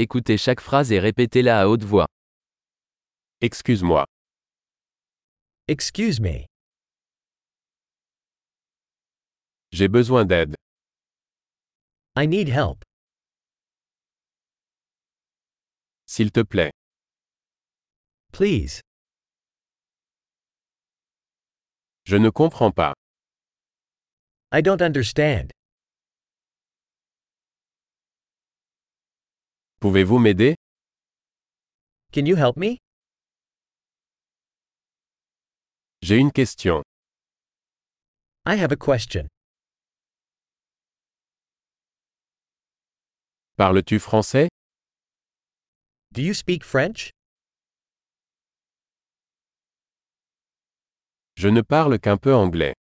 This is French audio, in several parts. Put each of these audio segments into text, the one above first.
Écoutez chaque phrase et répétez-la à haute voix. Excuse-moi. Excuse me. J'ai besoin d'aide. I need help. S'il te plaît. Please. Je ne comprends pas. I don't understand. Pouvez-vous m'aider? Can you help me? J'ai une question. I have a question. Parles-tu français? Do you speak French? Je ne parle qu'un peu anglais.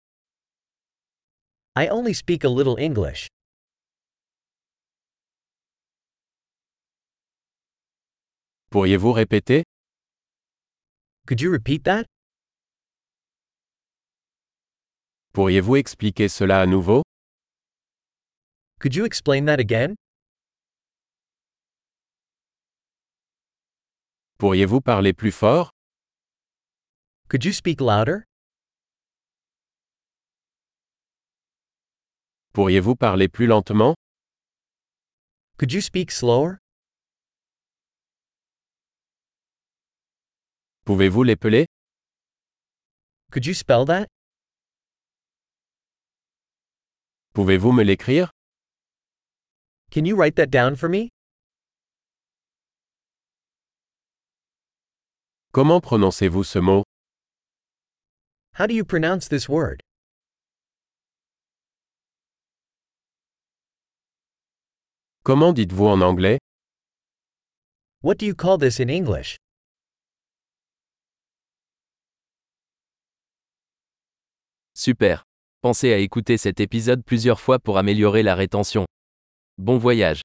I only speak a little English. Pourriez-vous répéter? Could you repeat that? Pourriez-vous expliquer cela à nouveau? Could you explain that again? Pourriez-vous parler plus fort? Could you speak louder? Pourriez-vous parler plus lentement? Could you speak slower? Pouvez-vous l'épeler Could you spell that? Pouvez-vous me l'écrire? Can you write that down for me? Comment prononcez-vous ce mot? How do you pronounce this word? Comment dites-vous en anglais? What do you call this in English? Super. Pensez à écouter cet épisode plusieurs fois pour améliorer la rétention. Bon voyage.